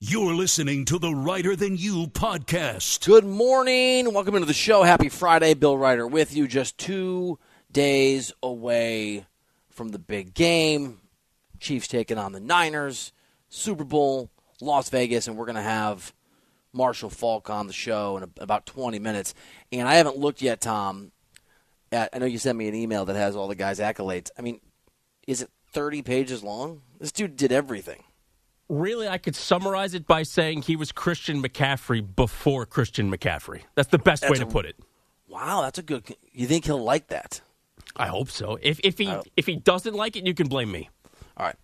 You're listening to the Reiter Than You podcast. Good morning. Welcome into the show. Happy Friday. Bill Reiter with you. Just two days away from the big game. Chiefs taking on the Niners. Super Bowl, Las Vegas, and we're going to have Marshall Faulk on the show in about 20 minutes. And I haven't looked yet, Tom. At, I know you sent me an email that has all the guys' accolades. I mean, is it 30 pages long? This dude did everything. Really, I could summarize it by saying he was Christian McCaffrey before Christian McCaffrey. That's the best That's way to put it. Wow, that's a good. You think he'll like that? I hope so. If if he Oh. if he doesn't like it, you can blame me. All right.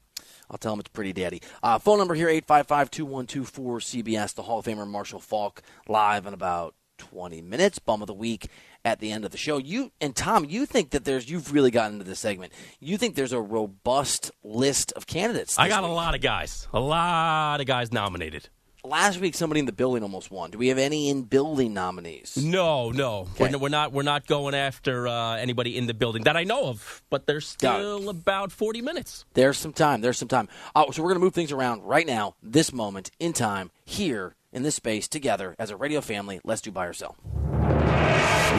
I'll tell him it's pretty daddy. Uh, phone number here, 855-2124-CBS. The Hall of Famer Marshall Faulk live in about 20 minutes. Bum of the week at the end of the show. You And Tom, you think that there's, you've really gotten into this segment. You think there's a robust list of candidates. I got a lot of guys, a lot of guys nominated. Last week, somebody in the building almost won. Do we have any in building nominees? No, no, we're, we're not. We're not going after uh, anybody in the building that I know of. But there's still about forty minutes. There's some time. There's some time. Uh, so we're going to move things around right now, this moment in time, here in this space, together as a radio family. Let's do buy or sell.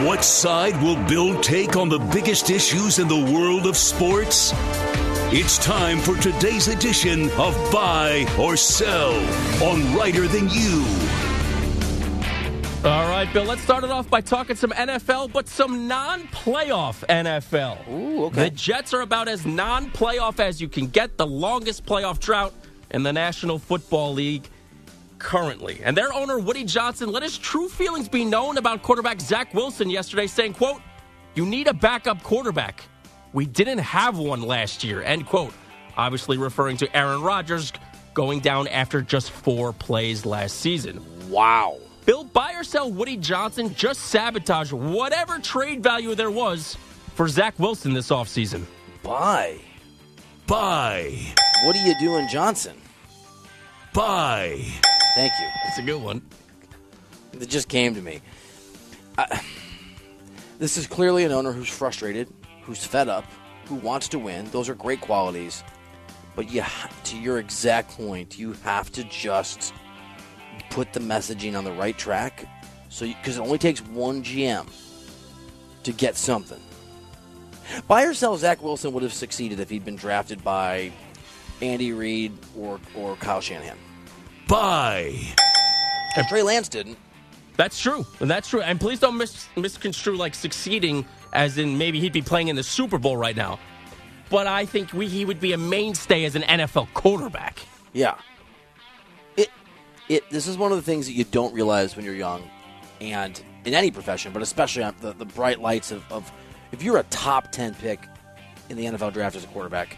What side will Bill take on the biggest issues in the world of sports? It's time for today's edition of Buy or Sell on Reiter Than You. All right, Bill. Let's start it off by talking some NFL, but some non-playoff NFL. Ooh, okay. The Jets are about as non-playoff as you can get. The longest playoff drought in the National Football League currently. And their owner Woody Johnson let his true feelings be known about quarterback Zach Wilson yesterday, saying, "quote You need a backup quarterback. We didn't have one last year." End quote. Obviously referring to Aaron Rodgers going down after just four plays last season. Wow. Bill, buy or sell Woody Johnson just sabotage whatever trade value there was for Zach Wilson this offseason. Buy. Buy. What are you doing, Johnson? Buy. Thank you. It's a good one. It just came to me. I, this is clearly an owner who's frustrated, who's fed up, who wants to win. Those are great qualities. But you, to your exact point, you have to just put the messaging on the right track. So, because it only takes one GM to get something. Buy or sell Zach Wilson would have succeeded if he'd been drafted by Andy Reid or or Kyle Shanahan. Buy. If Trey Lance didn't. That's true. And that's true. And please don't mis- misconstrue like succeeding as in maybe he'd be playing in the Super Bowl right now. But I think we, he would be a mainstay as an NFL quarterback. Yeah. It it this is one of the things that you don't realize when you're young and in any profession, but especially on the, the bright lights of, of if you're a top 10 pick in the NFL draft as a quarterback,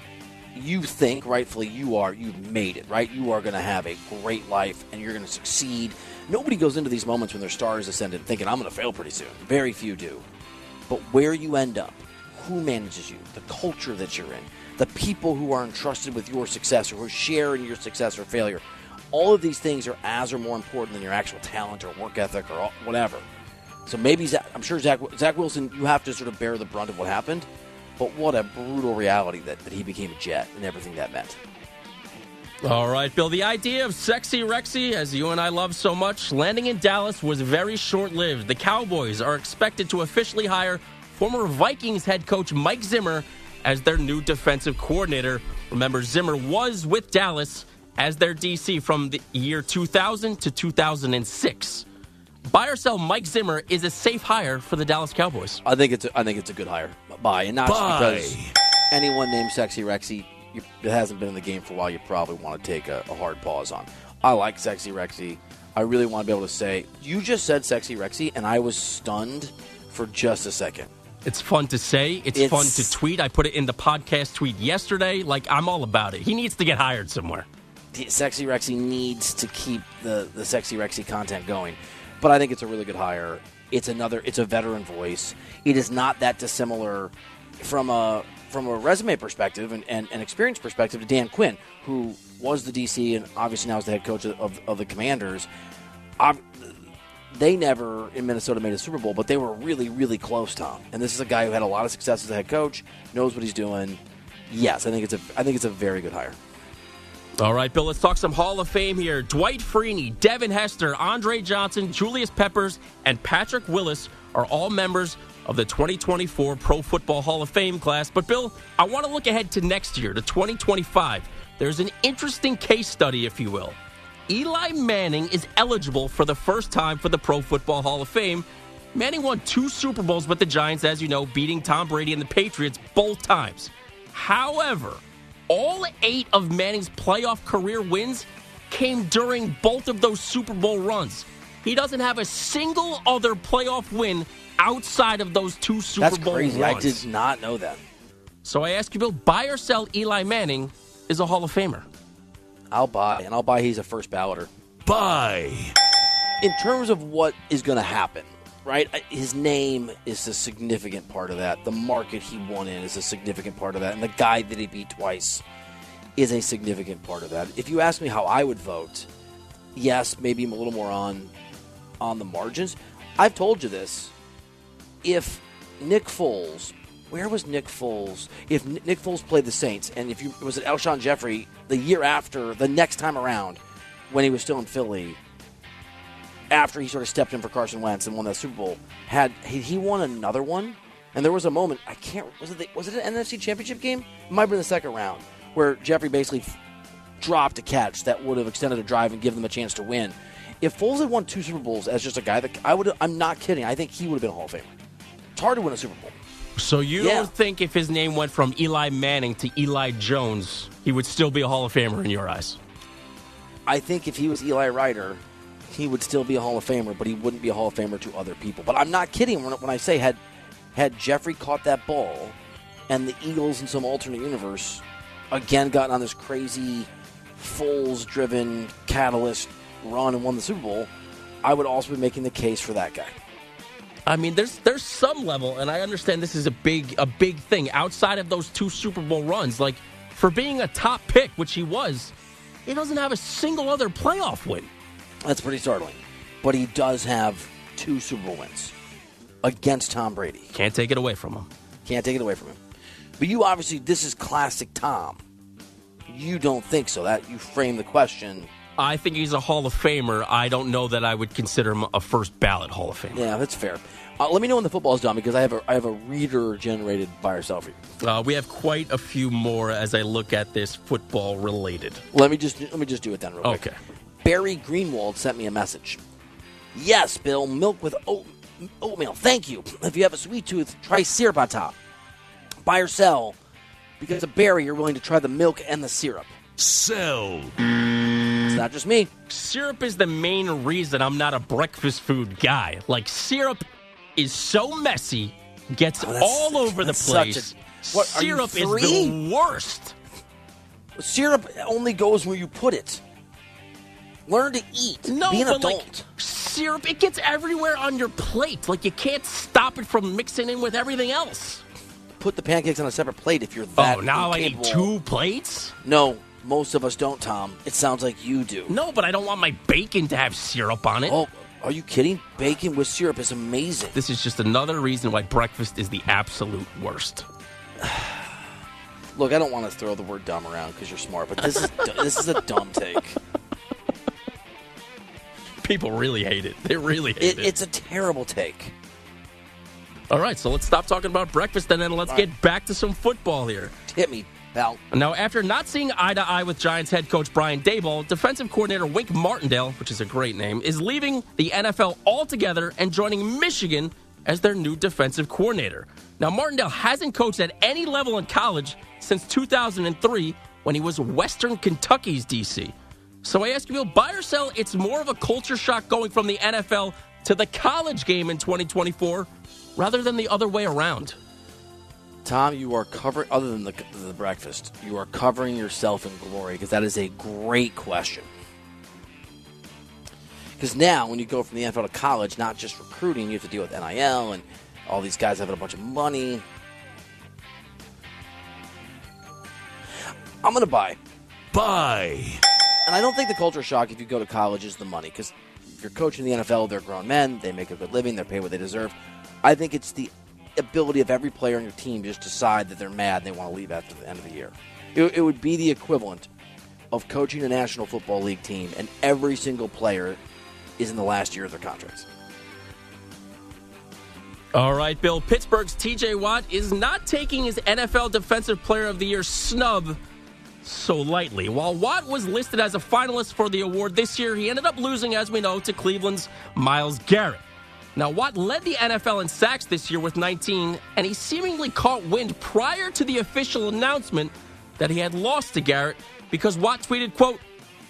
you think rightfully you are you've made it, right? You are going to have a great life and you're going to succeed. Nobody goes into these moments when their star is ascendant thinking I'm going to fail pretty soon. Very few do. But where you end up, who manages you, the culture that you're in, the people who are entrusted with your success or who share in your success or failure, all of these things are as or more important than your actual talent or work ethic or whatever. So maybe Zach, I'm sure Zach, Zach Wilson, you have to sort of bear the brunt of what happened. But what a brutal reality that, that he became a Jet and everything that meant. All right, Bill. The idea of sexy Rexy, as you and I love so much, landing in Dallas was very short lived. The Cowboys are expected to officially hire former Vikings head coach Mike Zimmer as their new defensive coordinator. Remember, Zimmer was with Dallas as their DC from the year 2000 to 2006. Buy or sell Mike Zimmer is a safe hire for the Dallas Cowboys. I think it's a, I think it's a good hire. Buy and not just Buy. because anyone named Sexy Rexy you, that hasn't been in the game for a while. You probably want to take a, a hard pause on. I like Sexy Rexy. I really want to be able to say you just said Sexy Rexy, and I was stunned for just a second. It's fun to say. It's, It's- fun to tweet. I put it in the podcast tweet yesterday. Like, I'm all about it. He needs to get hired somewhere. Sexy Rexy needs to keep the the Sexy Rexy content going, but I think it's a really good hire. It's another. It's a veteran voice. It is not that dissimilar from a from a resume perspective and, and, and experience perspective to Dan Quinn, who was the DC and obviously now is the head coach of, of, the Commanders. Ob- they never in Minnesota made a Super Bowl, but they were really, really close, Tom. And this is a guy who had a lot of success as a head coach, knows what he's doing. Yes, I think it's a I think it's a very good hire. All right, Bill, let's talk some Hall of Fame here. Dwight Freeney, Devin Hester, Andre Johnson, Julius Peppers, and Patrick Willis are all members of the 2024 Pro Football Hall of Fame class. But, Bill, I want to look ahead to next year, to 2025. There's an interesting case study, if you will. Eli Manning is eligible for the first time for the Pro Football Hall of Fame. Manning won two Super Bowls with the Giants, as you know, beating Tom Brady and the Patriots both times. However, all eight of Manning's playoff career wins came during both of those Super Bowl runs. He doesn't have a single other playoff win outside of those two Super That's Bowl crazy. runs. I did not know that. So I ask you, Bill, buy or sell Eli Manning is a Hall of Famer? I'll buy, and I'll buy he's a first balloter. Buy. In terms of what is going to happen, right? Uh, his name is a significant part of that. The market he won in is a significant part of that. And the guy that he beat twice is a significant part of that. If you ask me how I would vote, yes, maybe I'm a little more on on the margins. I've told you this. If Nick Foles, where was Nick Foles? If Nick Foles played the Saints, and if you was it Alshon Jeffery the year after, the next time around, when he was still in Philly, after he sort of stepped in for Carson Wentz and won that Super Bowl, had he, he won another one? And there was a moment I can't was it the, was it an NFC Championship game? It might have been the second round where Jeffery basically f- dropped a catch that would have extended a drive and given them a chance to win. If Foles had won two Super Bowls as just a guy that I would I'm not kidding. I think he would have been a Hall of Famer. It's hard to win a Super Bowl. So you Yeah. don't think if his name went from Eli Manning to Eli Jones, he would still be a Hall of Famer in your eyes? I think if he was Eli Reiter, he would still be a Hall of Famer, but he wouldn't be a Hall of Famer to other people. But I'm not kidding when, when I say had had Jeffery caught that ball, and the Eagles in some alternate universe again gotten on this crazy Foles-driven catalyst run and won the Super Bowl, I would also be making the case for that guy. I mean, there's there's some level, and I understand this is a big a big thing outside of those two Super Bowl runs. Like for being a top pick, which he was, he doesn't have a single other playoff win. That's pretty startling. But he does have two Super Bowl wins against Tom Brady. Can't take it away from him. Can't take it away from him. But you obviously, this is classic Tom. You don't think so. That you frame the question. I think he's a Hall of Famer. I don't know that I would consider him a first ballot Hall of Famer. Yeah, that's fair. Uh, let me know when the football's done because I have a I have a reader generated sell for you. Uh, we have quite a few more as I look at this football related. Let me just let me just do it then real quick. Barry Greenwald sent me a message. Yes, Bill, milk with oat, oatmeal. Thank you. If you have a sweet tooth, try syrup on top. Buy or sell because of Barry, you're willing to try the milk and the syrup. Sell. It's not just me. Syrup is the main reason I'm not a breakfast food guy. Like syrup is so messy, gets Oh, all over the place. a- what, syrup is the worst. Syrup only goes where you put it. Learn to eat. No, Be an but adult. like syrup, it gets everywhere on your plate. Like you can't stop it from mixing in with everything else. put the pancakes on a separate plate if you're oh, that oh, now I need incapable. two plates? No, most of us don't, Tom. It sounds like you do. No, but I don't want my bacon to have syrup on it. Oh, are you kidding? Bacon with syrup is amazing. This is just another reason why breakfast is the absolute worst. Look, I don't want to throw the word dumb around because you're smart, but this is this is a dumb take. People really hate it. They really hate It, it. it's a terrible take. All right, so let's stop talking about breakfast and then let's All get back to some football here. Hit me. pal. Now, after not seeing eye to eye with Giants head coach Brian Daboll, defensive coordinator Wink Martindale, which is a great name, is leaving the NFL altogether and joining Michigan as their new defensive coordinator. Now, Martindale hasn't coached at any level in college since 2003 when he was Western Kentucky's DC. So I ask you, Bill, buy or sell? It's more of a culture shock going from the NFL to the college game in 2024 rather than the other way around. Tom, you are covering, other than the, the breakfast, you are covering yourself in glory because that is a great question. Because now, when you go from the NFL to college, not just recruiting, you have to deal with NIL and all these guys having a bunch of money. I'm going to buy. Buy. And I don't think the culture shock if you go to college is the money because if you're coaching the NFL, they're grown men, they make a good living, they're paid what they deserve. I think it's the ability of every player on your team to just decide that they're mad and they want to leave after the end of the year. It, it would be the equivalent of coaching a National Football League team and every single player is in the last year of their contracts. All right, Bill. Pittsburgh's TJ Watt is not taking his NFL Defensive Player of the Year snub so lightly. While Watt was listed as a finalist for the award this year, he ended up losing, as we know, to Cleveland's Myles Garrett. Now, Watt led the NFL in sacks this year with 19, and he seemingly caught wind prior to the official announcement that he had lost to Garrett because Watt tweeted, quote,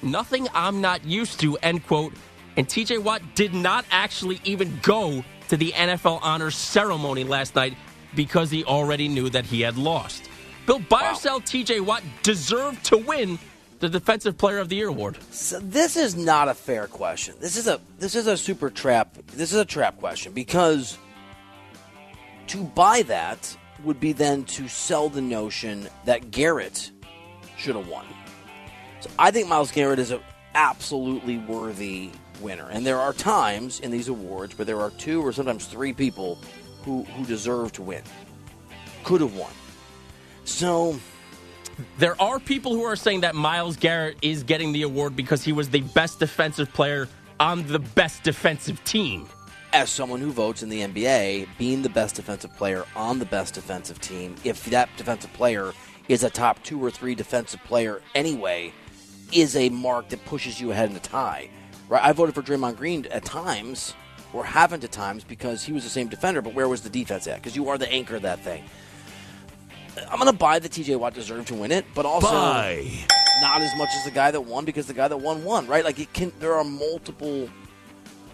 nothing I'm not used to, end quote, and TJ Watt did not actually even go to the NFL honors ceremony last night because he already knew that he had lost. Bill, buy Wow. or sell TJ Watt deserved to win the Defensive Player of the Year award. So this is not a fair question. This is a this is a super trap. This is a trap question because to buy that would be then to sell the notion that Garrett should have won. So I think Myles Garrett is an absolutely worthy winner, and there are times in these awards where there are two or sometimes three people who who deserve to win, could have won. So There are people who are saying that Myles Garrett is getting the award because he was the best defensive player on the best defensive team. as someone who votes in the NBA, being the best defensive player on the best defensive team, if that defensive player is a top two or three defensive player anyway, is a mark that pushes you ahead in a tie. Right? I voted for Draymond Green at times, or haven't at times, because he was the same defender, but where was the defense at? Because you are the anchor of that thing. I'm going to buy that TJ Watt deserved to win it, but also Buy. not as much as the guy that won because the guy that won won, right? Like it can there are multiple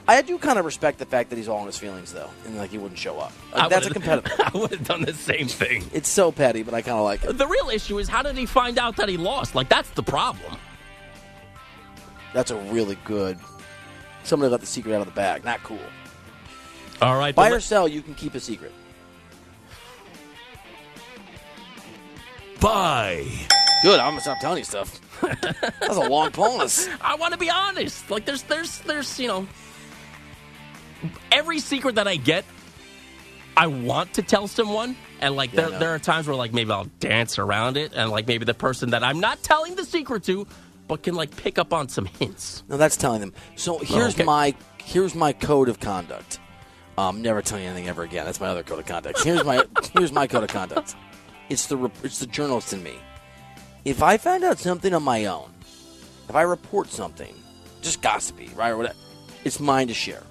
I do kind of respect the fact that he's all in his feelings though, and like he wouldn't show up. Like, that's a competitor. I would have done the same thing. it's so petty, but I kind of like it. The real issue is how did he find out that he lost? Like that's the problem. That's a really good. Somebody let the secret out of the bag. Not cool. All right, Buy or sell, you can keep a secret. Buy. Good. I'm gonna stop telling you stuff. That's a long pause. I want to be honest. Like there's there's there's you know every secret that I get, I want to tell someone, and like Yeah, there know. there are times where like maybe I'll dance around it, and like maybe the person that I'm not telling the secret to, but can like pick up on some hints. No, that's telling them. So here's Okay. my here's my code of conduct. Um, never telling you anything ever again. That's my other code of conduct. Here's my here's my code of conduct. It's the it's the journalist in me. If I find out something on my own, if I report something, just gossipy, right, or whatever, it's mine to share.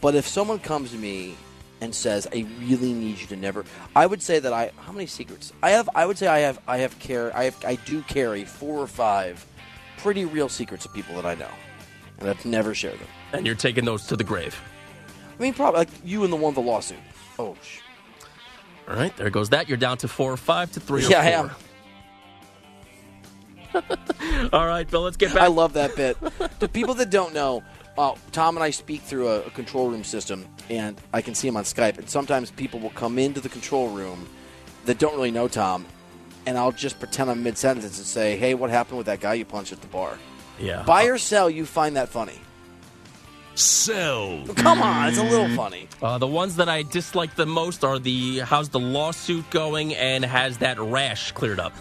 But if someone comes to me and says, "I really need you to never," I would say that I how many secrets I have. I would say I have I have care I have I do carry four or five pretty real secrets of people that I know, and I've never shared them. And you're taking those to the grave. I mean, probably like you and the one with the lawsuit. Oh, sh- All right, there goes that. You're down to four or five to three. or yeah, I am. All right, Bill. Let's get back. I love that bit. to people that don't know, uh, Tom and I speak through a, a control room system, and I can see him on Skype. And sometimes people will come into the control room that don't really know Tom, and I'll just pretend I'm mid sentence and say, "Hey, what happened with that guy you punched at the bar?" yeah. Buy or sell, you find that funny. Sell. Come on, it's a little funny. Uh, the ones that I dislike the most are the how's the lawsuit going and has that rash cleared up.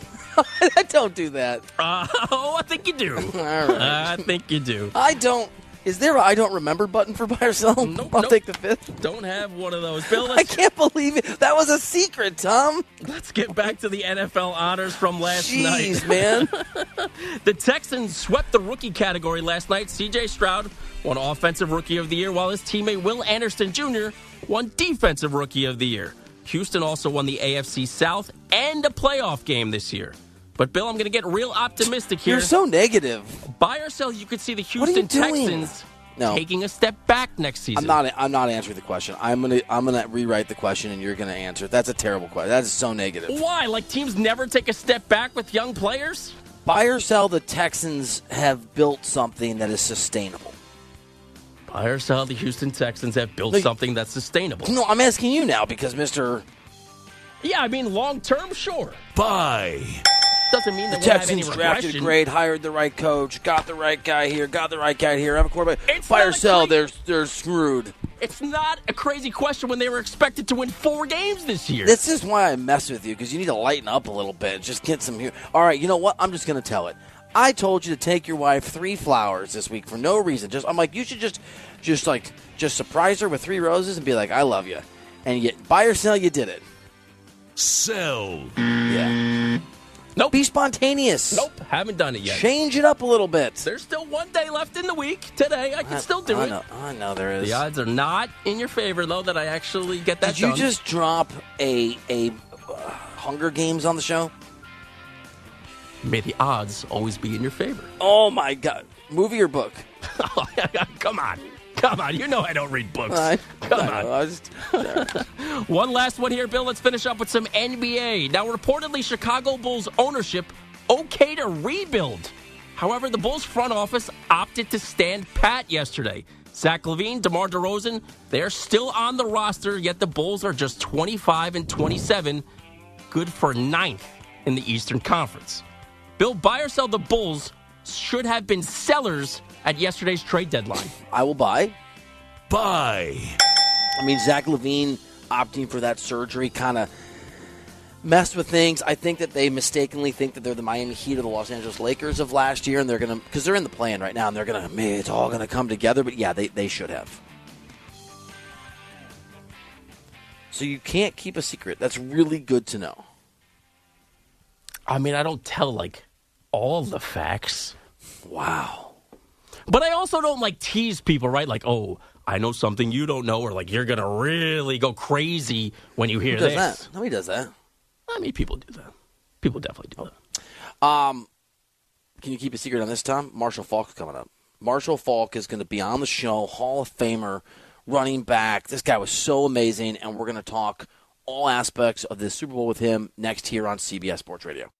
I don't do that. Uh, oh, I think you do. All right. I think you do. I don't. Is there a I don't remember button for buy or sell? Nope, I'll nope. take the fifth. Don't have one of those. Bill, I can't believe it. That was a secret, Tom. let's get back to the NFL honors from last night. Jeez, man. The Texans swept the rookie category last night. CJ Stroud won Offensive Rookie of the Year, while his teammate Will Anderson Jr. won Defensive Rookie of the Year. Houston also won the AFC South and a playoff game this year. But, Bill, I'm going to get real optimistic here. You're so negative. Buy or sell, you could see the What are you Houston? Texans No. taking a step back next season. I'm not. I'm not answering the question. I'm gonna. I'm gonna rewrite the question, and you're gonna answer it. That's a terrible question. That is so negative. Why? Like teams never take a step back with young players? Buy or sell. The Texans have built something that is sustainable. Buy or sell, the Houston Texans have built Like- something that's sustainable. No, I'm asking you now because Mister Yeah, I mean, long term, sure. Buy. Doesn't mean the that we have any Texans drafted regression. great, hired the right coach, got the right guy here, got the right guy here, have a quarterback. It's Buy or sell. They're they're screwed. It's not a crazy question when they were expected to win four games this year. This is why I mess with you because you need to lighten up a little bit. Just get some here. All right, you know what? I'm just going to tell it. I told you to take your wife three flowers this week for no reason. Just I'm like you should just just like just surprise her with three roses and be like I love you. And you buy or sell, you did it. Sell. Yeah. Nope. Be spontaneous. Nope, haven't done it yet. Change it up a little bit. There's still one day left in the week. Today, I can still do I it. Know, I know there is. The odds are not in your favor, though, that I actually get that Did you just drop a a uh, Hunger Games on the show? May the odds always be in your favor. Oh my god! Movie or book? Come on. Come on. You know I don't read books. I- Come I on. just- One last one here, Bill. Let's finish up with some NBA. Now, reportedly, Chicago Bulls ownership okay to rebuild. However, the Bulls front office opted to stand pat yesterday. Zach LaVine, DeMar DeRozan, they're still on the roster, yet the Bulls are just 25 and 27, good for ninth in the Eastern Conference. Bill, buy or sell the Bulls should have been sellers at yesterday's trade deadline. I will buy. Buy. I mean, Zach LaVine opting for that surgery kind of messed with things. I think that they mistakenly think that they're the Miami Heat or the Los Angeles Lakers of last year, and they're going to, because they're in the plan right now, and they're going to, man, it's all going to come together. But yeah, they, they should have. So you can't keep a secret. That's really good to know. I mean, I don't tell like all the facts. Wow. But I also don't like tease people, right? Like, oh, I know something you don't know, or like you're gonna really go crazy when you hear Who does this. that? Nobody does that. I mean, people do that. People definitely do that. Um, can you keep a secret on this, Tom? Marshall Faulk's coming up. Marshall Faulk is going to be on the show, Hall of Famer, running back. This guy was so amazing, and we're going to talk all aspects of this Super Bowl with him next here on CBS Sports Radio.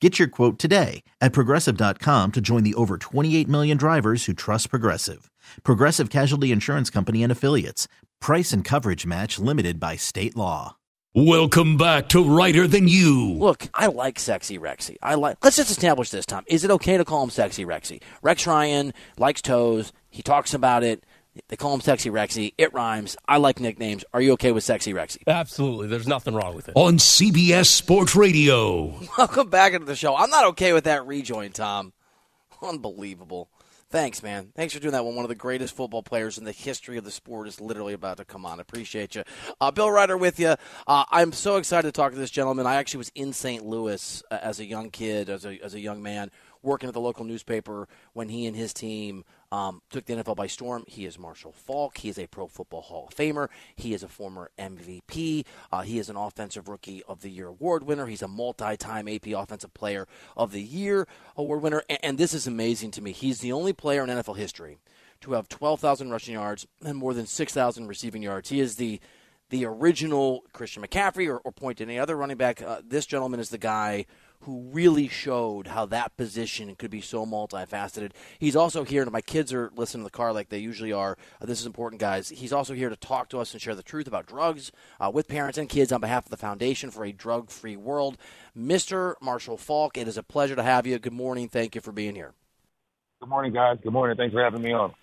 Get your quote today at progressive.com to join the over 28 million drivers who trust Progressive. Progressive Casualty Insurance Company and Affiliates. Price and coverage match limited by state law. Welcome back to Reiter Than You. Look, I like Sexy Rexy. I like. Let's just establish this, Tom. Is it okay to call him Sexy Rexy? Rex Ryan likes toes. He talks about it. They call him Sexy Rexy. It rhymes. I like nicknames. Are you okay with Sexy Rexy? Absolutely. There's nothing wrong with it. On CBS Sports Radio. Welcome back into the show. I'm not okay with that rejoin, Tom. Unbelievable. Thanks, man. Thanks for doing that when one of the greatest football players in the history of the sport is literally about to come on. Appreciate you. Uh, Bill Reiter with you. Uh, I'm so excited to talk to this gentleman. I actually was in St. Louis uh, as a young kid, as a, as a young man, working at the local newspaper when he and his team um, took the NFL by storm. He is Marshall Faulk. He is a Pro Football Hall of Famer. He is a former MVP. Uh, he is an Offensive Rookie of the Year award winner. He's a multi-time AP Offensive Player of the Year award winner. And, and this is amazing to me. He's the only player in NFL history to have 12,000 rushing yards and more than 6,000 receiving yards. He is the the original Christian McCaffrey, or, or point to any other running back. Uh, this gentleman is the guy who really showed how that position could be so multifaceted. He's also here, and my kids are listening to the car like they usually are. Uh, this is important, guys. He's also here to talk to us and share the truth about drugs uh, with parents and kids on behalf of the Foundation for a Drug Free World. Mr. Marshall Faulk, it is a pleasure to have you. Good morning. Thank you for being here. Good morning, guys. Good morning. Thanks for having me on.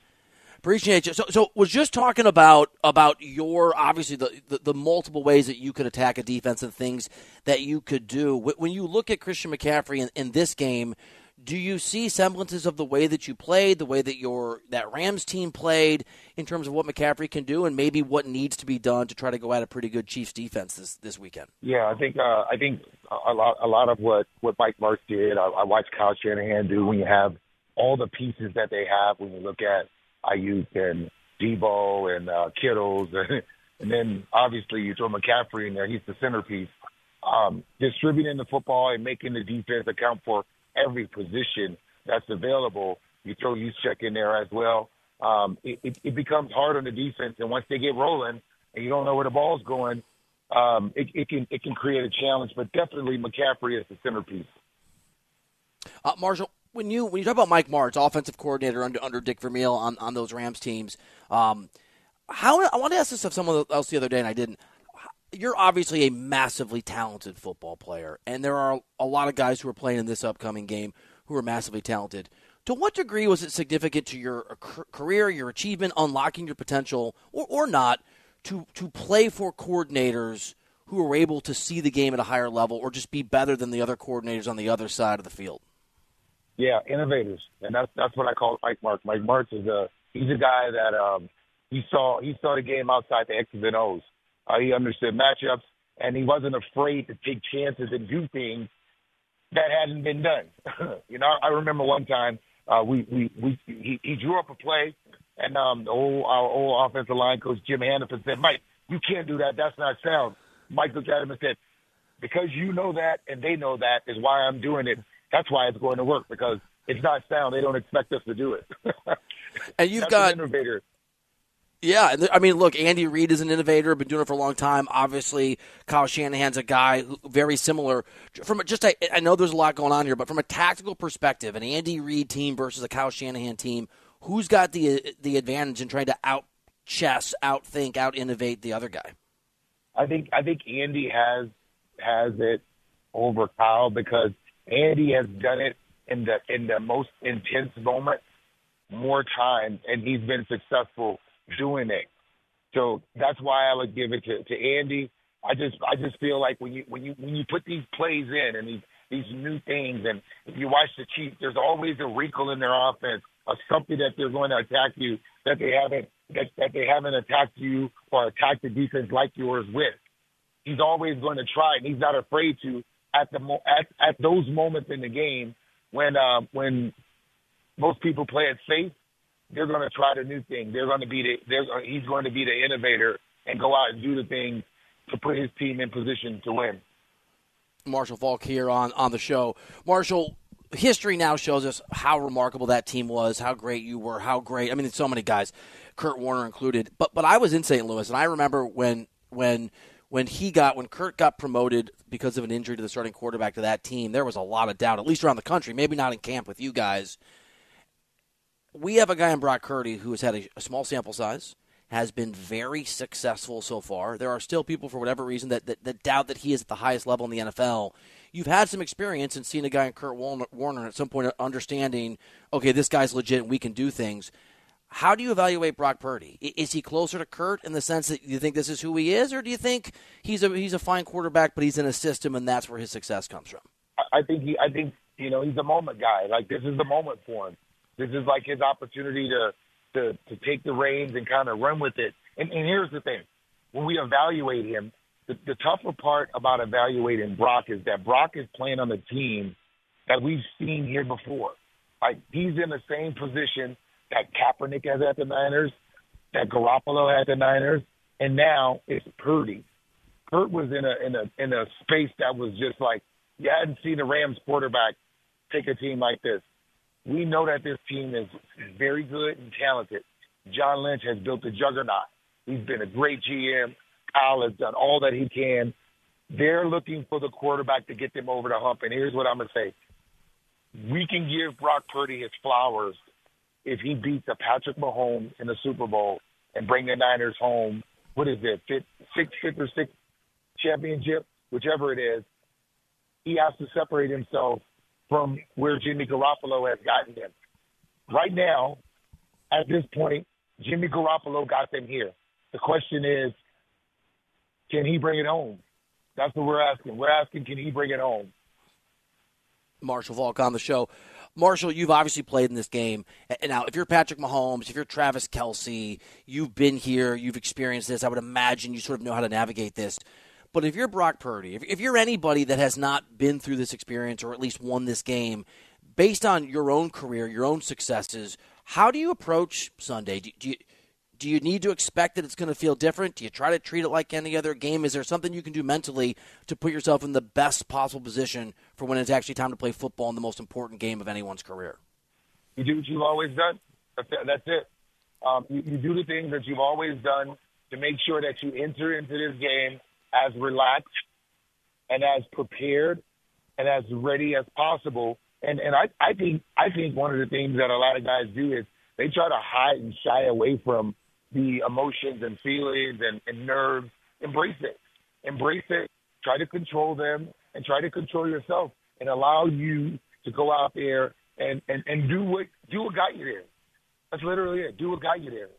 Appreciate you. So, so was just talking about about your obviously the, the, the multiple ways that you could attack a defense and things that you could do. When you look at Christian McCaffrey in, in this game, do you see semblances of the way that you played, the way that your that Rams team played, in terms of what McCaffrey can do, and maybe what needs to be done to try to go at a pretty good Chiefs defense this this weekend? Yeah, I think uh, I think a lot a lot of what what Mike Martz did. I, I watched Kyle Shanahan do when you have all the pieces that they have. When you look at Aiyuk and Deebo and uh, Kittles, and then obviously you throw McCaffrey in there. He's the centerpiece. Um, distributing the football and making the defense account for every position that's available. You throw Juszczyk in there as well. Um, it, it, it becomes hard on the defense, and once they get rolling and you don't know where the ball's going, um, it, it can it can create a challenge. But definitely McCaffrey is the centerpiece. Uh, Marshall, when you when you talk about Mike Martz, offensive coordinator under under Dick Vermeil on, on those Rams teams, um, how I want to ask this of someone else the other day and I didn't. You're obviously a massively talented football player, and there are a lot of guys who are playing in this upcoming game who are massively talented. To what degree was it significant to your career, your achievement, unlocking your potential, or, or not, to to play for coordinators who are able to see the game at a higher level, or just be better than the other coordinators on the other side of the field? Yeah, innovators, and that's that's what I call Mike Martz. Mike Martz is a he's a guy that um, he saw he saw the game outside the X's and O's. Uh, he understood matchups, and he wasn't afraid to take chances and do things that hadn't been done. you know, I remember one time uh, we we we he, he drew up a play, and um, the old our old offensive line coach Jim Hanifan said, "Mike, you can't do that. That's not sound." Mike looked at him and said, "Because you know that, and they know that, is why I'm doing it." That's why it's going to work because it's not sound. They don't expect us to do it. and you've that's got an innovator. Yeah, I mean, look, Andy Reid is an innovator, been doing it for a long time. Obviously, Kyle Shanahan's a guy who, very similar. From just, I, I know there's a lot going on here, but from a tactical perspective, an Andy Reid team versus a Kyle Shanahan team, who's got the the advantage in trying to out chess, outthink, out innovate the other guy? I think I think Andy has has it over Kyle because Andy has done it in the in the most intense moments more times, and he's been successful doing it. So that's why I would give it to, to Andy. I just I just feel like when you when you when you put these plays in and these these new things, and if you watch the Chiefs, there's always a wrinkle in their offense of something that they're going to attack you that they haven't that, that they haven't attacked you or attacked the defense like yours with. He's always going to try, and he's not afraid to at the mo- at at those moments in the game when uh, when most people play it safe, they're going to try the new thing. They're going to be the they're he's going to be the innovator and go out and do the things to put his team in position to win. Marshall Faulk here on on the show. Marshall, history now shows us how remarkable that team was, how great you were, how great. I mean, so many guys, Kurt Warner included. But but I was in St. Louis, and I remember when when when he got when Kurt got promoted because of an injury to the starting quarterback to that team, there was a lot of doubt, at least around the country. Maybe not in camp with you guys. We have a guy in Brock Purdy who has had a, a small sample size, has been very successful so far. There are still people, for whatever reason, that, that, that doubt that he is at the highest level in the NFL. You've had some experience in seeing a guy in Kurt Warner at some point understanding, okay, this guy's legit and we can do things How do you evaluate Brock Purdy? Is he closer to Kurt in the sense that you think this is who he is, or do you think he's a he's a fine quarterback, but he's in a system and that's where his success comes from? I think he. I think you know he's a moment guy. Like this is the moment for him. This is like his opportunity to to to take the reins and kind of run with it. And, and here's the thing: when we evaluate him, the, the tougher part about evaluating Brock is that Brock is playing on the team that we've seen here before. Like he's in the same position that Kaepernick has at the Niners, that Garoppolo had the Niners, and now it's Purdy. Kurt was in a in a in a space that was just like you hadn't seen a Rams quarterback take a team like this. We know that this team is very good and talented. John Lynch has built a juggernaut. He's been a great GM. Kyle has done all that he can. They're looking for the quarterback to get them over the hump. And here's what I'm to say. We can give Brock Purdy his flowers if he beats a Patrick Mahomes in the Super Bowl and bring the Niners home. What is it? Fifth, sixth, fifth or sixth championship, whichever it is. He has to separate himself from where Jimmy Garoppolo has gotten him. Right now, at this point, Jimmy Garoppolo got them here. The question is, can he bring it home? That's what we're asking. We're asking, can he bring it home? Marshall Faulk on the show. Marshall, you've obviously played in this game. And now, if you're Patrick Mahomes, if you're Travis Kelce, you've been here, you've experienced this. I would imagine you sort of know how to navigate this. But if you're Brock Purdy, if, if you're anybody that has not been through this experience or at least won this game, based on your own career, your own successes, how do you approach Sunday? Do, do you do you need to expect that it's going to feel different? Do you try to treat it like any other game? Is there something you can do mentally to put yourself in the best possible position for when it's actually time to play football in the most important game of anyone's career? You do what you've always done. That's it. That's it. Um, you, you do the things that you've always done to make sure that you enter into this game as relaxed and as prepared and as ready as possible. And and I, I think I think one of the things that a lot of guys do is they try to hide and shy away from the emotions and feelings and, and nerves. Embrace it. Embrace it. Try to control them and try to control yourself and allow you to go out there and, and, and do what do what got you there. That's literally it. Do what got you there.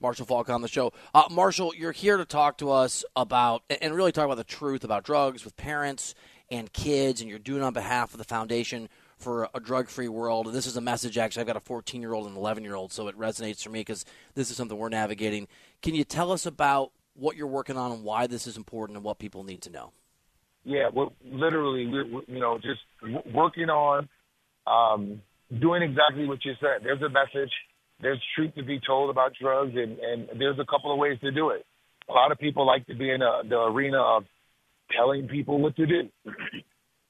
Marshall Faulk on the show. Uh, Marshall, you're here to talk to us about and really talk about the truth about drugs with parents and kids, and you're doing on behalf of the foundation for a drug free world. And this is a message, actually. I've got a 14 year old and 11 year old, so it resonates for me because this is something we're navigating. Can you tell us about what you're working on and why this is important and what people need to know? Yeah, well, literally, we're, you know, just working on um, doing exactly what you said. There's a message, there's truth to be told about drugs, and, and there's a couple of ways to do it. A lot of people like to be in a, the arena of telling people what to do.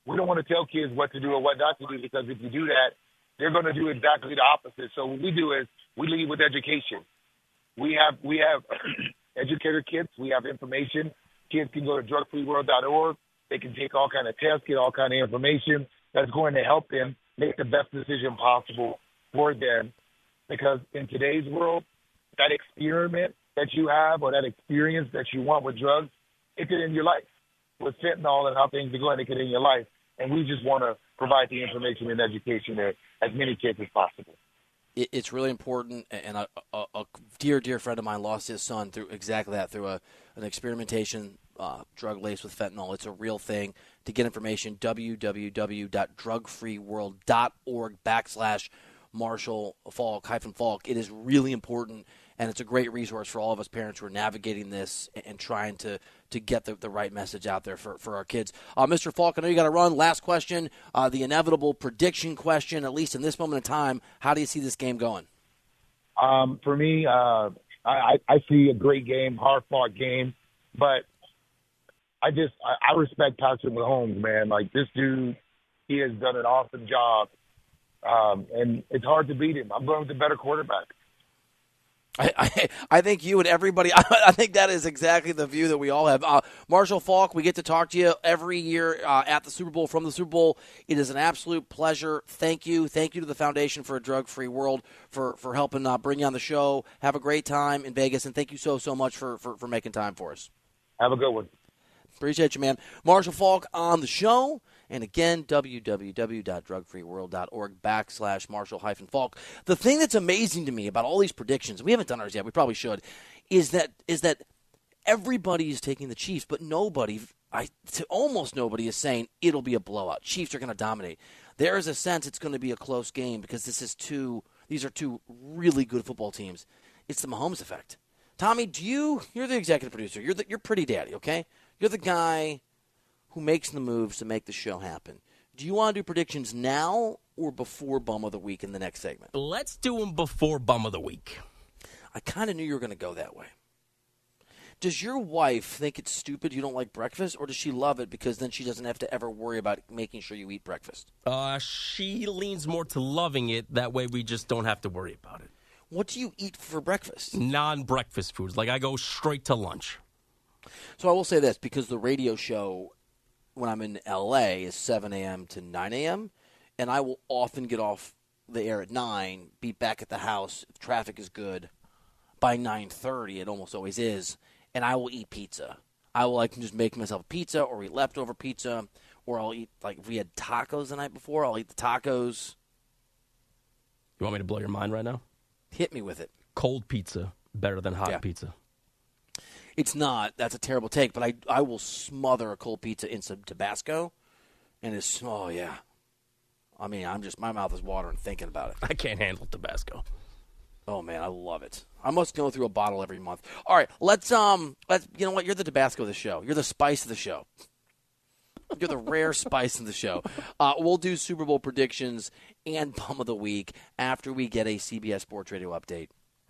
We don't want to tell kids what to do or what not to do because if you do that, they're going to do exactly the opposite. So what we do is we lead with education. We have we have educator kits. We have information. Kids can go to drugfreeworld.org. They can take all kind of tests, get all kind of information that's going to help them make the best decision possible for them. Because in today's world, that experiment that you have or that experience that you want with drugs, it could end your life with fentanyl and how things are going to get in your life. And we just want to provide the information and education to as many kids as possible. It's really important, and a, a, a dear, dear friend of mine lost his son through exactly that, through a, an experimentation uh, drug laced with fentanyl. It's a real thing. To get information, www.drugfreeworld.org backslash Marshall Faulk hyphen Faulk. It is really important, and it's a great resource for all of us parents who are navigating this and trying to to get the, the right message out there for, for our kids. Uh, Mr. Faulk, I know you got to run. Last question, uh, the inevitable prediction question, at least in this moment in time. How do you see this game going? Um, for me, uh, I, I see a great game, hard fought game, but I just I, I respect Patrick Mahomes, man. Like this dude, he has done an awesome job, um, and it's hard to beat him. I'm going with the better quarterback. I, I, I, think you and everybody, I, I, think that is exactly the view that we all have. Uh, Marshall Faulk, we get to talk to you every year uh, at the Super Bowl, from the Super Bowl. It is an absolute pleasure. Thank you. Thank you to the Foundation for a Drug Free World for, for helping uh, bring you on the show. Have a great time in Vegas, and thank you so, so much for, for, for making time for us. Have a good one. Appreciate you, man. Marshall Faulk on the show. And again, www.drugfreeworld.org backslash Marshall hyphen Faulk. The thing that's amazing to me about all these predictions, we haven't done ours yet, we probably should, is that is that everybody is taking the Chiefs, but nobody, I almost nobody is saying it'll be a blowout. Chiefs are going to dominate. There is a sense it's going to be a close game because this is two. These are two really good football teams. It's the Mahomes effect. Tommy, do you? You're the executive producer. You're the, you're pretty daddy. Okay, you're the guy who makes the moves to make the show happen. Do you want to do predictions now or before Bum of the Week in the next segment? Let's do them before Bum of the Week. I kind of knew you were going to go that way. Does your wife think it's stupid you don't like breakfast, or does she love it because then she doesn't have to ever worry about making sure you eat breakfast? Uh, she leans more to loving it. That way, we just don't have to worry about it. What do you eat for breakfast? Non-breakfast foods. Like I go straight to lunch. So I will say this because the radio show when I'm in LA is 7 a.m. to 9 a.m. and I will often get off the air at nine, be back at the house if traffic is good by 9:30. It almost always is, and I will eat pizza. I will like just make myself a pizza or eat leftover pizza, or I'll eat like if we had tacos the night before, I'll eat the tacos. You want me to blow your mind right now? Hit me with it. Cold pizza better than hot Yeah. pizza. It's not. That's a terrible take, but I I will smother a cold pizza in some Tabasco, and it's oh yeah. I mean, I'm just my mouth is watering thinking about it. I can't handle Tabasco. Oh man, I love it. I must go through a bottle every month. All right, let's um, let's you know what? You're the Tabasco of the show. You're the spice of the show. You're the rare spice of the show. Uh, we'll do Super Bowl predictions and bum of the week after we get a CBS Sports Radio update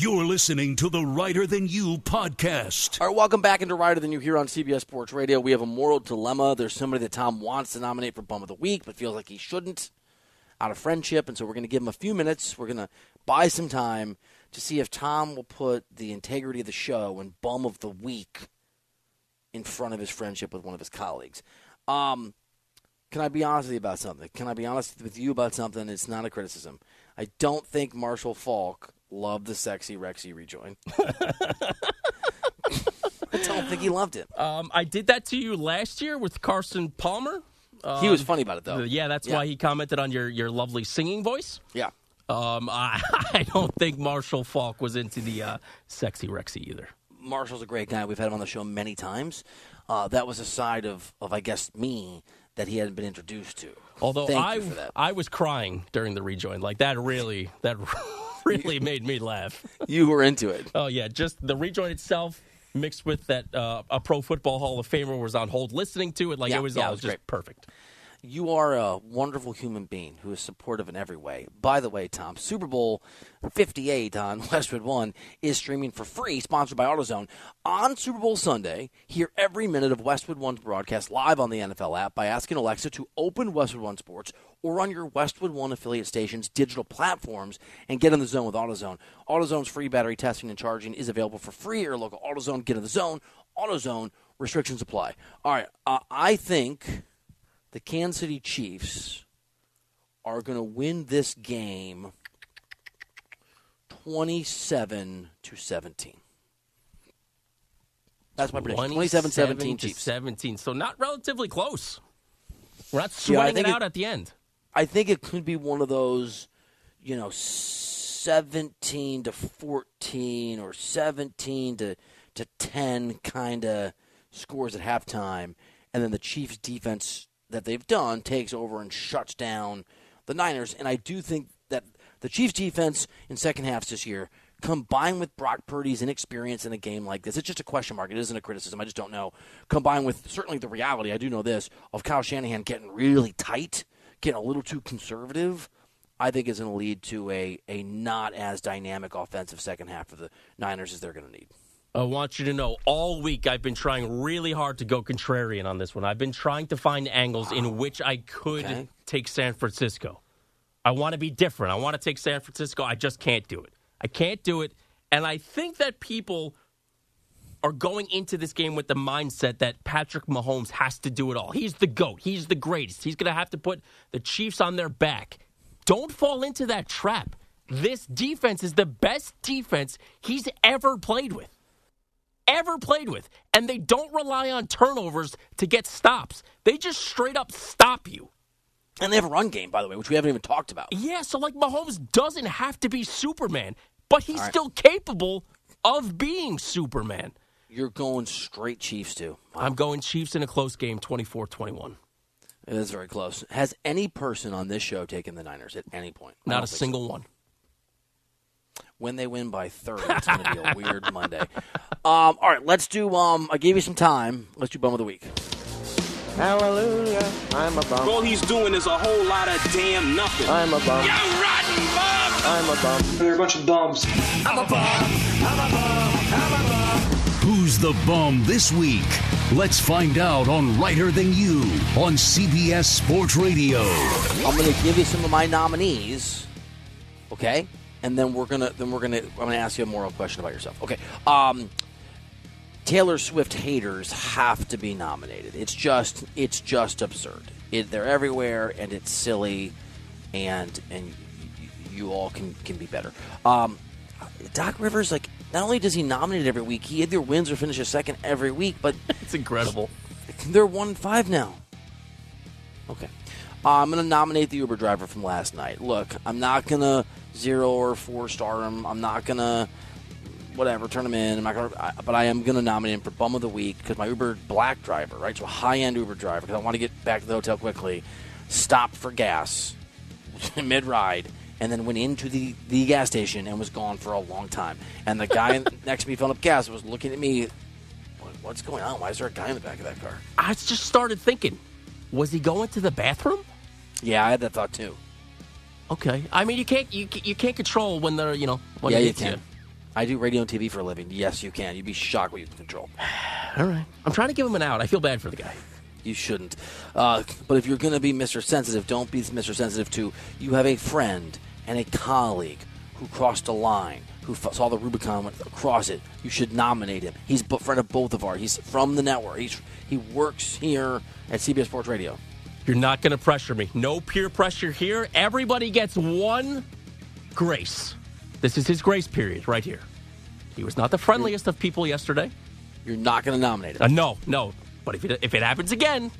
You're listening to the Reiter Than You podcast. All right, welcome back into Reiter Than You here on CBS Sports Radio. We have a moral dilemma. There's somebody that Tom wants to nominate for Bum of the Week, but feels like he shouldn't out of friendship. And so we're going to give him a few minutes. We're going to buy some time to see if Tom will put the integrity of the show and Bum of the Week in front of his friendship with one of his colleagues. Um, can I be honest with you about something? Can I be honest with you about something? It's not a criticism. I don't think Marshall Faulk loved the sexy Rexy rejoin. I don't think he loved it. Um, I did that to you last year with Carson Palmer. he was Um, funny about it, though. Yeah, that's why he commented on your, your lovely singing voice. Yeah. Um, I, I don't think Marshall Faulk was into the uh, sexy Rexy either. Marshall's a great guy. We've had him on the show many times. Uh, that was a side of, of, I guess, me that he hadn't been introduced to. Although Thank I you for that. I was crying during the rejoin, like that really that really made me laugh. You were into it. Oh yeah, just the rejoin itself mixed with that uh, a Pro Football Hall of Famer was on hold listening to it, like Yeah, it was yeah, it all was just great. perfect. You are a wonderful human being who is supportive in every way. By the way, Tom, Super Bowl 58 on Westwood One is streaming for free, sponsored by AutoZone. On Super Bowl Sunday, hear every minute of Westwood One's broadcast live on the NFL app by asking Alexa to open Westwood One Sports or on your Westwood One affiliate station's digital platforms and get in the zone with AutoZone. AutoZone's free battery testing and charging is available for free at your local AutoZone. Get in the zone. AutoZone restrictions apply. All right, uh, I think the Kansas City Chiefs are going to win this game 27 to 17. That's my prediction. 27 17 Chiefs. 17. So not relatively close. We're not sweating think it it- out at the end. I think it could be one of those, you know, 17 to 14 or 17 to, to 10 kind of scores at halftime. and then the Chiefs' defense that they've done takes over and shuts down the Niners. And I do think that the Chiefs' defense in second halves this year, combined with Brock Purdy's inexperience in a game like this, it's just a question mark. It isn't a criticism. I just don't know. Combined with certainly the reality, I do know this, of Kyle Shanahan getting really tight, getting a little too conservative. I think is going to lead to a, a not as dynamic offensive second half of the Niners as they're going to need. I want you to know all week I've been trying really hard to go contrarian on this one. I've been trying to find angles in which I could Okay. take San Francisco. I want to be different. I want to take San Francisco. I just can't do it. I can't do it. And I think that people are going into this game with the mindset that Patrick Mahomes has to do it all. He's the GOAT. He's the greatest. He's going to have to put the Chiefs on their back. Don't fall into that trap. This defense is the best defense he's ever played with. Ever played with. And they don't rely on turnovers to get stops. They just straight up stop you. And they have a run game, by the way, which we haven't even talked about. Yeah, so like Mahomes doesn't have to be Superman, but he's right. still capable of being Superman. You're going straight Chiefs, too. I'm going Chiefs in a close game, 24 21. It is very close. Has any person on this show taken the Niners at any point? I Not a think so. single one. When they win by 30, it's going to be a weird Monday. Um, all right, let's do. Um, I gave you some time. Let's do bum of the week. Hallelujah, I'm a bum. All he's doing is a whole lot of damn nothing. I'm a bum. You rotten bum! I'm a bum. They're a bunch of bums. I'm a bum. I'm a bum. Who's the bum this week? Let's find out on Reiter Than You on CBS Sports Radio. I'm going to give you some of my nominees, okay? And then we're gonna then we're gonna I'm gonna ask you a moral question about yourself. Okay. Um, Taylor Swift haters have to be nominated. It's just it's just absurd. It, they're everywhere, and it's silly, and and you all can can be better. Um, Doc Rivers, like, not only does he nominate every week, he either wins or finishes second every week, but it's incredible. They're one five now. Okay. Uh, I'm going to nominate the Uber driver from last night. Look, I'm not going to zero or four star him. I'm not going to whatever turn him in. I'm not going to, but I am going to nominate him for bum of the week because my Uber black driver, right? So a high end Uber driver because I want to get back to the hotel quickly. Stop for gas mid ride and then went into the, the gas station and was gone for a long time. And the guy next to me filling up gas was looking at me. What's going on? Why is there a guy in the back of that car? I just started thinking, was he going to the bathroom? Yeah, I had that thought too. Okay. I mean, you can't you, you can't control when they're you know when yeah, you can. I do radio and TV for a living. Yes, you can. You'd be shocked what you can control. All right. I'm trying to give him an out. I feel bad for the guy. You shouldn't. Uh, but if you're going to be Mr. Sensitive, don't be Mr. Sensitive to you have a friend and a colleague who crossed a line, who saw the Rubicon went across it. You should nominate him. He's a friend of both of ours. He's from the network. He's he works here at CBS Sports Radio. You're not going to pressure me. No peer pressure here. Everybody gets one grace. This is his grace period right here. He was not the friendliest of people yesterday. You're not going to nominate him. Uh, no, no. But if it, if it happens again,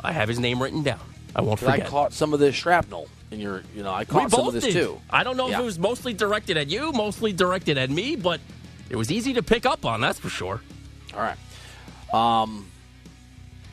I have his name written down. I won't 'Cause I caught some of the shrapnel in your, you know, I we caught some both of this did. too. I don't know Yeah. if it was mostly directed at you, mostly directed at me, but it was easy to pick up on. That's for sure. All right. Um,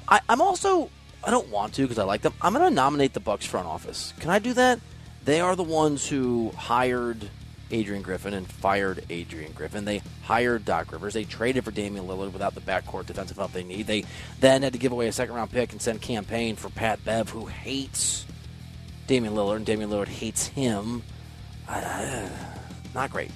I, I'm also I don't want to because I like them. I'm going to nominate the Bucks front office. Can I do that? They are the ones who hired Adrian Griffin and fired Adrian Griffin. They hired Doc Rivers. They traded for Damian Lillard without the backcourt defensive help they need. They then had to give away a second round pick and send Cam Payne for Pat Bev, who hates Damian Lillard, and Damian Lillard hates him. Uh, not great.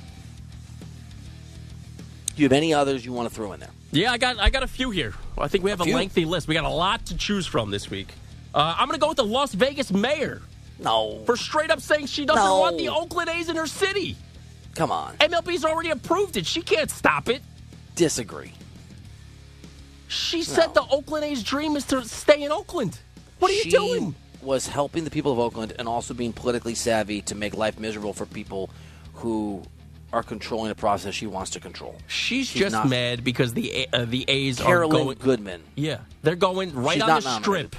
Do you have any others you want to throw in there? Yeah, I got I got a few here. I think we have a, few? lengthy list. We got a lot to choose from this week. Uh, I'm going to go with the Las Vegas mayor No. for straight up saying she doesn't No. want the Oakland A's in her city. Come on. MLB's already approved it. She can't stop it. Disagree. She said the Oakland A's dream is to stay in Oakland. What are you doing? Was helping the people of Oakland and also being politically savvy to make life miserable for people who are controlling the process she wants to control. She's, She's just mad because the A- uh, the A's Carolyn are going. Goodman. Yeah, they're going right She's on the nominated. strip.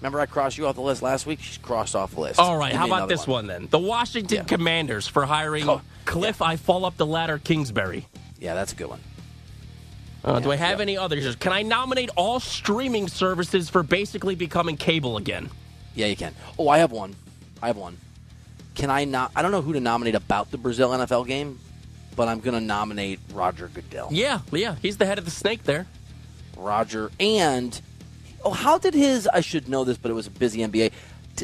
Remember I crossed you off the list last week? She's crossed off the list. All right, Give how about this one. then? The Washington Yeah. Commanders for hiring Oh, Kliff I fall up the ladder Kingsbury. Yeah, that's a good one. Uh, do I have any others? Can I nominate all streaming services for basically becoming cable again? Yeah, you can. Oh, I have one. I have one. Can I not? I don't know who to nominate about the Brazil NFL game, but I'm going to nominate Roger Goodell. Yeah, yeah, he's the head of the snake there. Roger and oh, how did his? I should know this, but it was a busy NBA.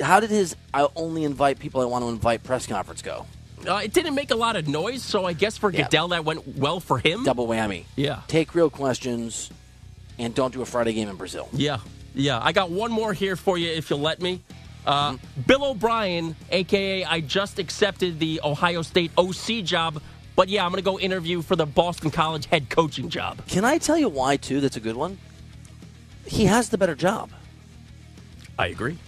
How did his? I only invite people I want to invite press conference go. Uh, it didn't make a lot of noise, so I guess for Yeah. Goodell that went well for him. Double whammy. Yeah. Take real questions, and don't do a Friday game in Brazil. Yeah, yeah. I got one more here for you if you'll let me. Uh, Mm-hmm. Bill O'Brien, aka I just accepted the Ohio State OC job, but yeah, I'm going to go interview for the Boston College head coaching job. Can I tell you why too? That's a good one. He has the better job. I agree.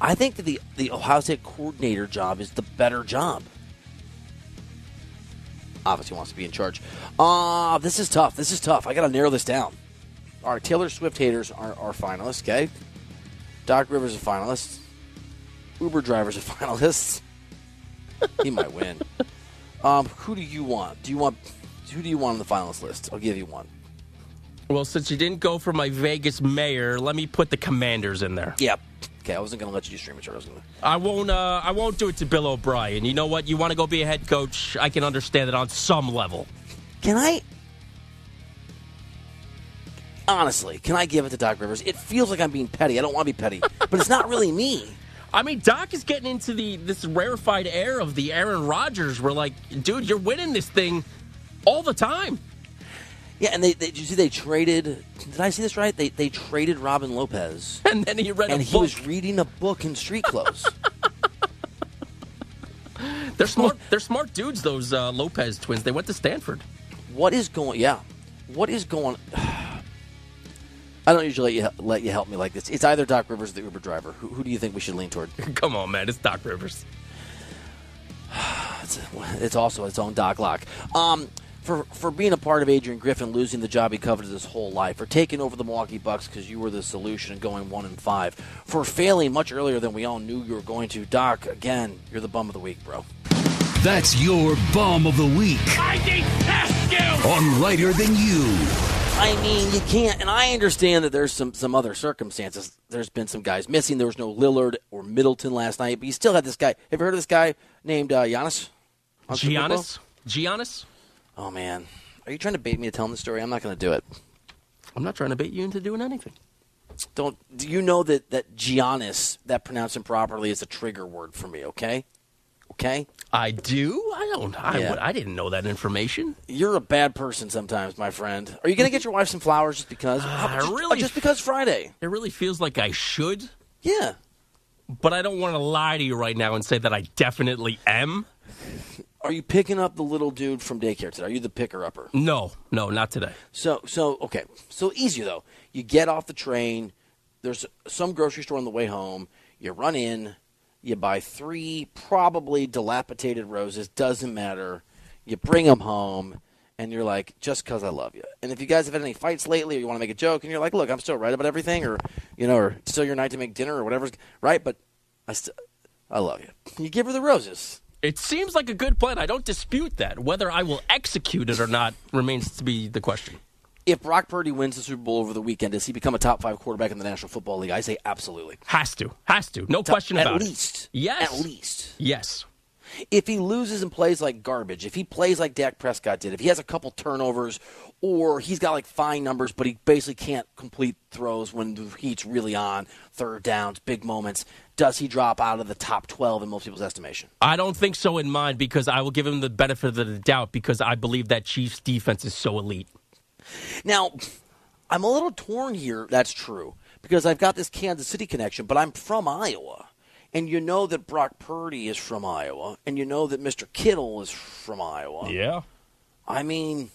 I think that the the Ohio State coordinator job is the better job. Obviously, wants to be in charge. Uh, this is tough. This is tough. I got to narrow this down. All right, Taylor Swift haters are, are finalists. Okay, Doc Rivers a finalist. Uber drivers are finalists. he might win. Um, who do you want? Do you want who do you want on the finalist list? I'll give you one. Well, since you didn't go for my Vegas mayor, let me put the Commanders in there. Yep. Okay, I wasn't going to let you do stream it. I was going to. I won't. Uh, I won't do it to Bill O'Brien. You know what? You want to go be a head coach? I can understand it on some level. Can I honestly? Can I give it to Doc Rivers? It feels like I'm being petty. I don't want to be petty, but it's not really me. I mean, Doc is getting into the this rarefied air of the Aaron Rodgers. We're like, dude, you're winning this thing all the time. Yeah, and they, they did you see they traded? Did I see this right? They they traded Robin Lopez, and then he read and a he book. was reading a book in street clothes. They're smart. They're smart dudes. Those uh, Lopez twins. They went to Stanford. what is going? Yeah, what is going? I don't usually let you let you help me like this. It's either Doc Rivers or the Uber driver. Who, who do you think we should lean toward? Come on, man. It's Doc Rivers. It's, it's also its own Doc Lock. Um, for for being a part of Adrian Griffin losing the job he coveted his whole life, for taking over the Milwaukee Bucks because you were the solution and going one and five, for failing much earlier than we all knew you were going to. Doc, again, you're the bum of the week, bro. That's your bomb of the week I detest you! on Reiter Than You. I mean, you can't, and I understand that there's some some other circumstances. There's been some guys missing. There was no Lillard or Middleton last night, but you still had this guy. Have you heard of this guy named uh, Giannis? Giannis. Giannis. Oh man, are you trying to bait me to tell him the story? I'm not going to do it. I'm not trying to bait you into doing anything. Don't do you know that that Giannis, that pronounce him properly, is a trigger word for me? Okay, okay. I do. I don't. I, Yeah. I didn't know that information. You're a bad person sometimes, my friend. Are you going to get your wife some flowers just because? Uh, How- just, really- uh, just because Friday? It really feels like I should, Yeah. but I don't want to lie to you right now and say that I definitely am. Are you picking up the little dude from daycare today? Are you the picker upper? No, no, not today. So, so okay. So easier though. You get off the train. There's some grocery store on the way home. You run in. You buy three probably dilapidated roses. Doesn't matter. You bring them home, and you're like, just because I love you. And if you guys have had any fights lately, or you want to make a joke, and you're like, look, I'm still right about everything, or you know, or still your night to make dinner, or whatever's right, but I still, I love you. You give her the roses. It seems like a good plan. I don't dispute that. Whether I will execute it or not remains to be the question. If Brock Purdy wins the Super Bowl over the weekend, does he become a top five quarterback in the National Football League? I say absolutely. Has to. Has to. No question about it. At least. Yes. At least. Yes. If he loses and plays like garbage, if he plays like Dak Prescott did, if he has a couple turnovers, or he's got like fine numbers, but he basically can't complete throws when the heat's really on, third downs, big moments, does he drop out of the top 12 in most people's estimation? I don't think so in mine because I will give him the benefit of the doubt because I believe that Chiefs defense is so elite. Now, I'm a little torn here. That's true because I've got this Kansas City connection, but I'm from Iowa. And you know that Brock Purdy is from Iowa, and you know that Mr. Kittle is from Iowa. Yeah. I mean,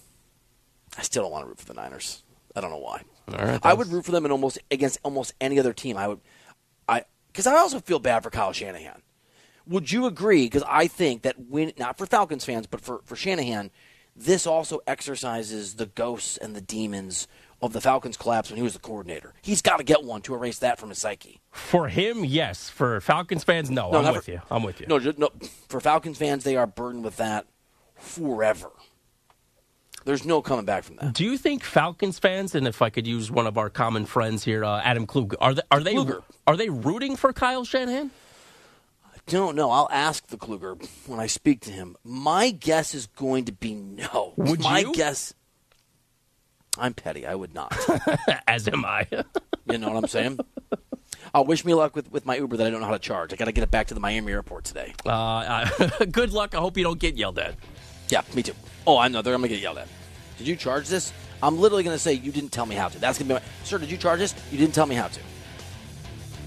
I still don't want to root for the Niners. I don't know why. All right. I would root for them in almost against almost any other team. I would, I because I also feel bad for Kyle Shanahan. Would you agree? Because I think that when not for Falcons fans, but for for Shanahan, this also exercises the ghosts and the demons of the Falcons collapse when he was the coordinator. He's got to get one to erase that from his psyche. For him, yes. For Falcons fans, no. I'm with for- you. I'm with you. No, ju- no. For Falcons fans, they are burdened with that forever. There's no coming back from that. Do you think Falcons fans, and if I could use one of our common friends here, uh, Adam Kluger, are they are they Kluger. are they rooting for Kyle Shanahan? Don't know. I'll ask the Kluger when I speak to him. My guess is going to be no. Would My you? guess. I'm petty. I would not. As am I. you know what I'm saying? Uh, wish me luck with, with my Uber that I don't know how to charge. I got to get it back to the Miami airport today. Uh, uh, good luck. I hope you don't get yelled at. Yeah, me too. Oh, I know. They're going to get yelled at. Did you charge this? I'm literally going to say you didn't tell me how to. That's going to be my. Sir, did you charge this? You didn't tell me how to.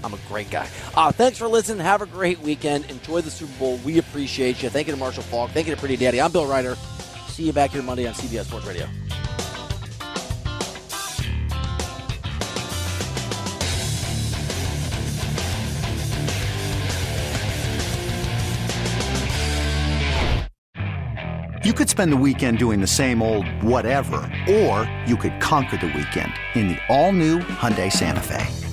I'm a great guy. Uh, thanks for listening. Have a great weekend. Enjoy the Super Bowl. We appreciate you. Thank you to Marshall Faulk. Thank you to Pretty Daddy. I'm Bill Reiter. See you back here Monday on CBS Sports Radio. You could spend the weekend doing the same old whatever, or you could conquer the weekend in the all-new Hyundai Santa Fe.